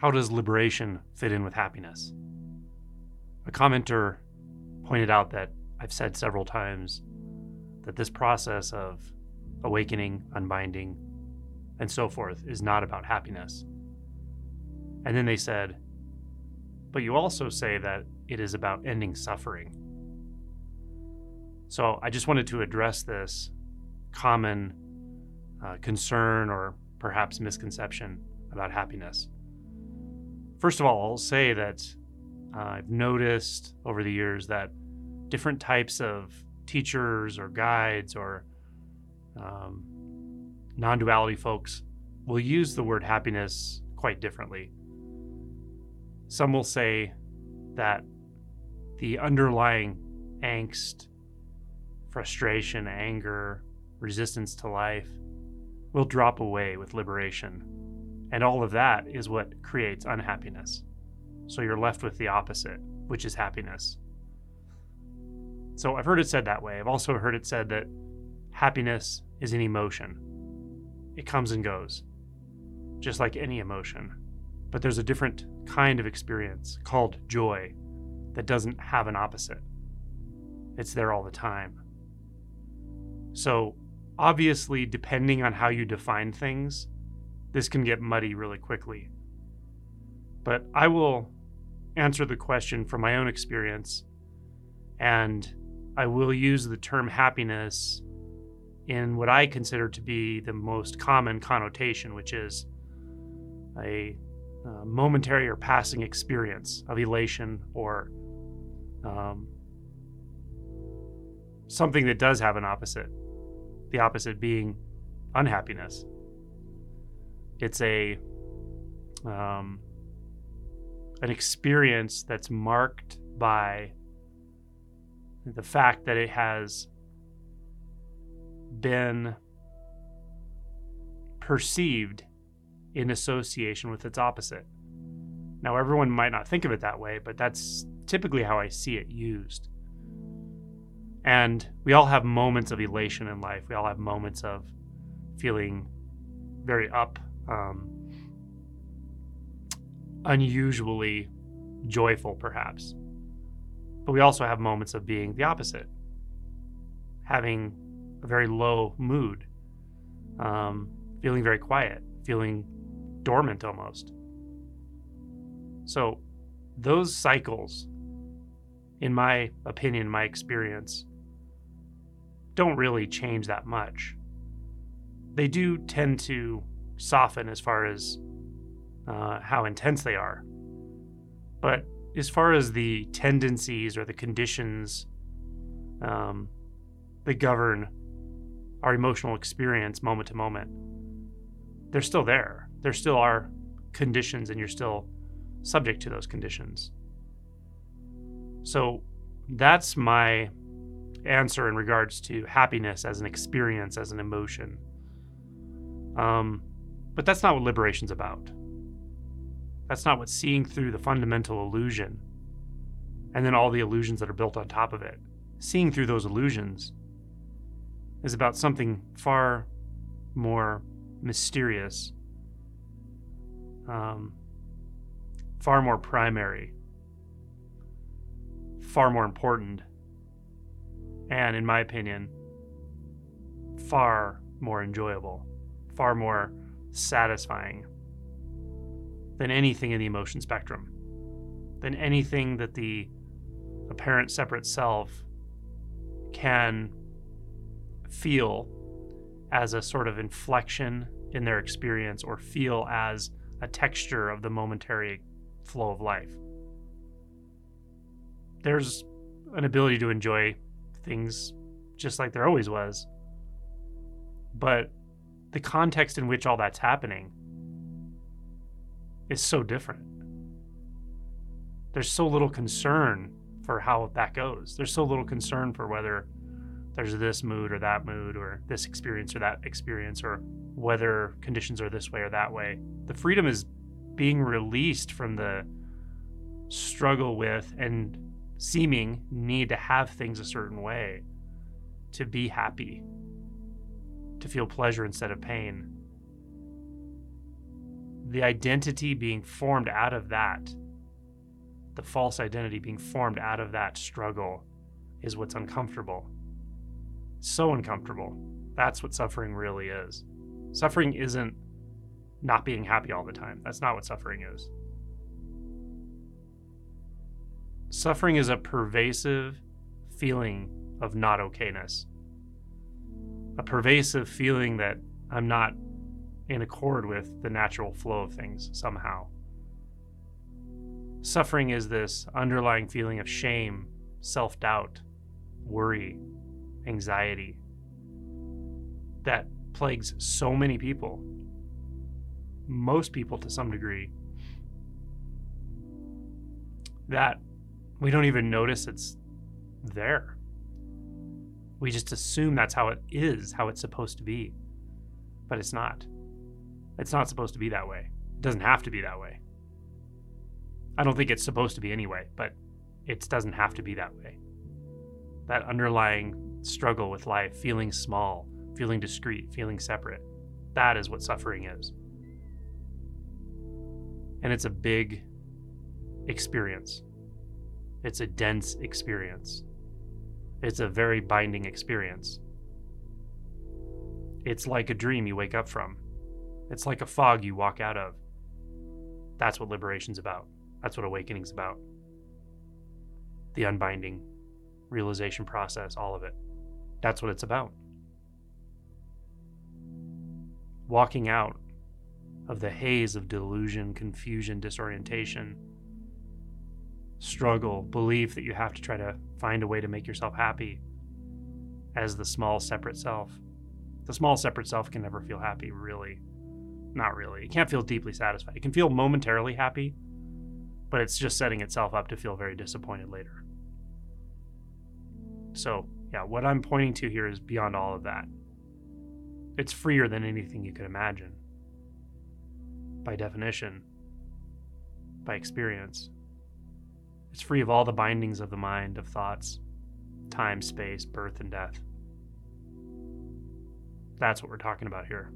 how does liberation fit in with happiness? A commenter pointed out that I've said several times that this process of awakening, unbinding, and so forth is not about happiness. And then they said, but you also say that it is about ending suffering. So I just wanted to address this common uh, concern or perhaps misconception about happiness. First of all, I'll say that uh, I've noticed over the years that different types of teachers or guides or um, non duality folks will use the word happiness quite differently. Some will say that the underlying angst, frustration, anger, resistance to life will drop away with liberation. And all of that is what creates unhappiness. So you're left with the opposite, which is happiness. So I've heard it said that way. I've also heard it said that happiness is an emotion, it comes and goes, just like any emotion. But there's a different kind of experience called joy that doesn't have an opposite, it's there all the time. So, obviously, depending on how you define things, this can get muddy really quickly. But I will answer the question from my own experience, and I will use the term happiness in what I consider to be the most common connotation, which is a, a momentary or passing experience of elation or um, something that does have an opposite, the opposite being unhappiness. It's a um, an experience that's marked by the fact that it has been perceived in association with its opposite. Now, everyone might not think of it that way, but that's typically how I see it used. And we all have moments of elation in life. We all have moments of feeling very up, um, unusually joyful, perhaps. But we also have moments of being the opposite, having a very low mood, um, feeling very quiet, feeling dormant almost. So, those cycles, in my opinion, my experience, don't really change that much. They do tend to soften as far as uh, how intense they are. But as far as the tendencies or the conditions um, that govern our emotional experience moment to moment, they're still there. There still are conditions, and you're still subject to those conditions. So that's my answer in regards to happiness as an experience, as an emotion. Um, but that's not what liberation's about. That's not what seeing through the fundamental illusion and then all the illusions that are built on top of it. Seeing through those illusions is about something far more mysterious, um, far more primary, far more important, and in my opinion, far more enjoyable, far more satisfying than anything in the emotion spectrum, than anything that the apparent separate self can feel as a sort of inflection in their experience or feel as a texture of the momentary flow of life. There's an ability to enjoy things just like there always was. But the context in which all that's happening is so different. There's so little concern for how that goes. There's so little concern for whether there's this mood or that mood or this experience or that experience or whether conditions are this way or that way. The freedom is being released from the struggle with and seeming need to have things a certain way to be happy, to feel pleasure instead of pain. the identity being formed out of that, the false identity being formed out of that struggle, is what's uncomfortable. So uncomfortable. That's what suffering really is. Suffering isn't not being happy all the time. That's not what suffering is. Suffering is a pervasive feeling of not okayness, a pervasive feeling that I'm not in accord with the natural flow of things somehow. Suffering is this underlying feeling of shame, self doubt, worry, anxiety that plagues so many people, most people to some degree, that we don't even notice it's there. We just assume that's how it is, how it's supposed to be. But it's not. It's not supposed to be that way. It doesn't have to be that way. I don't think it's supposed to be anyway, but it doesn't have to be that way. That underlying struggle with life, feeling small, feeling discrete, feeling separate, that is what suffering is. And it's a big experience. It's a dense experience. It's a very binding experience. It's like a dream you wake up from. It's like a fog you walk out of. That's what liberation's about. That's what awakening's about. The unbinding realization process, all of it. That's what it's about. Walking out of the haze of delusion, confusion, disorientation struggle, belief that you have to try to find a way to make yourself happy as the small separate self. The small separate self can never feel happy, really. Not really. It can't feel deeply satisfied. It can feel momentarily happy, but it's just setting itself up to feel very disappointed later. So, yeah, what I'm pointing to here is beyond all of that. It's freer than anything you could imagine. By definition, by experience. It's free of all the bindings of the mind, of thoughts, time, space, birth, and death. That's what we're talking about here.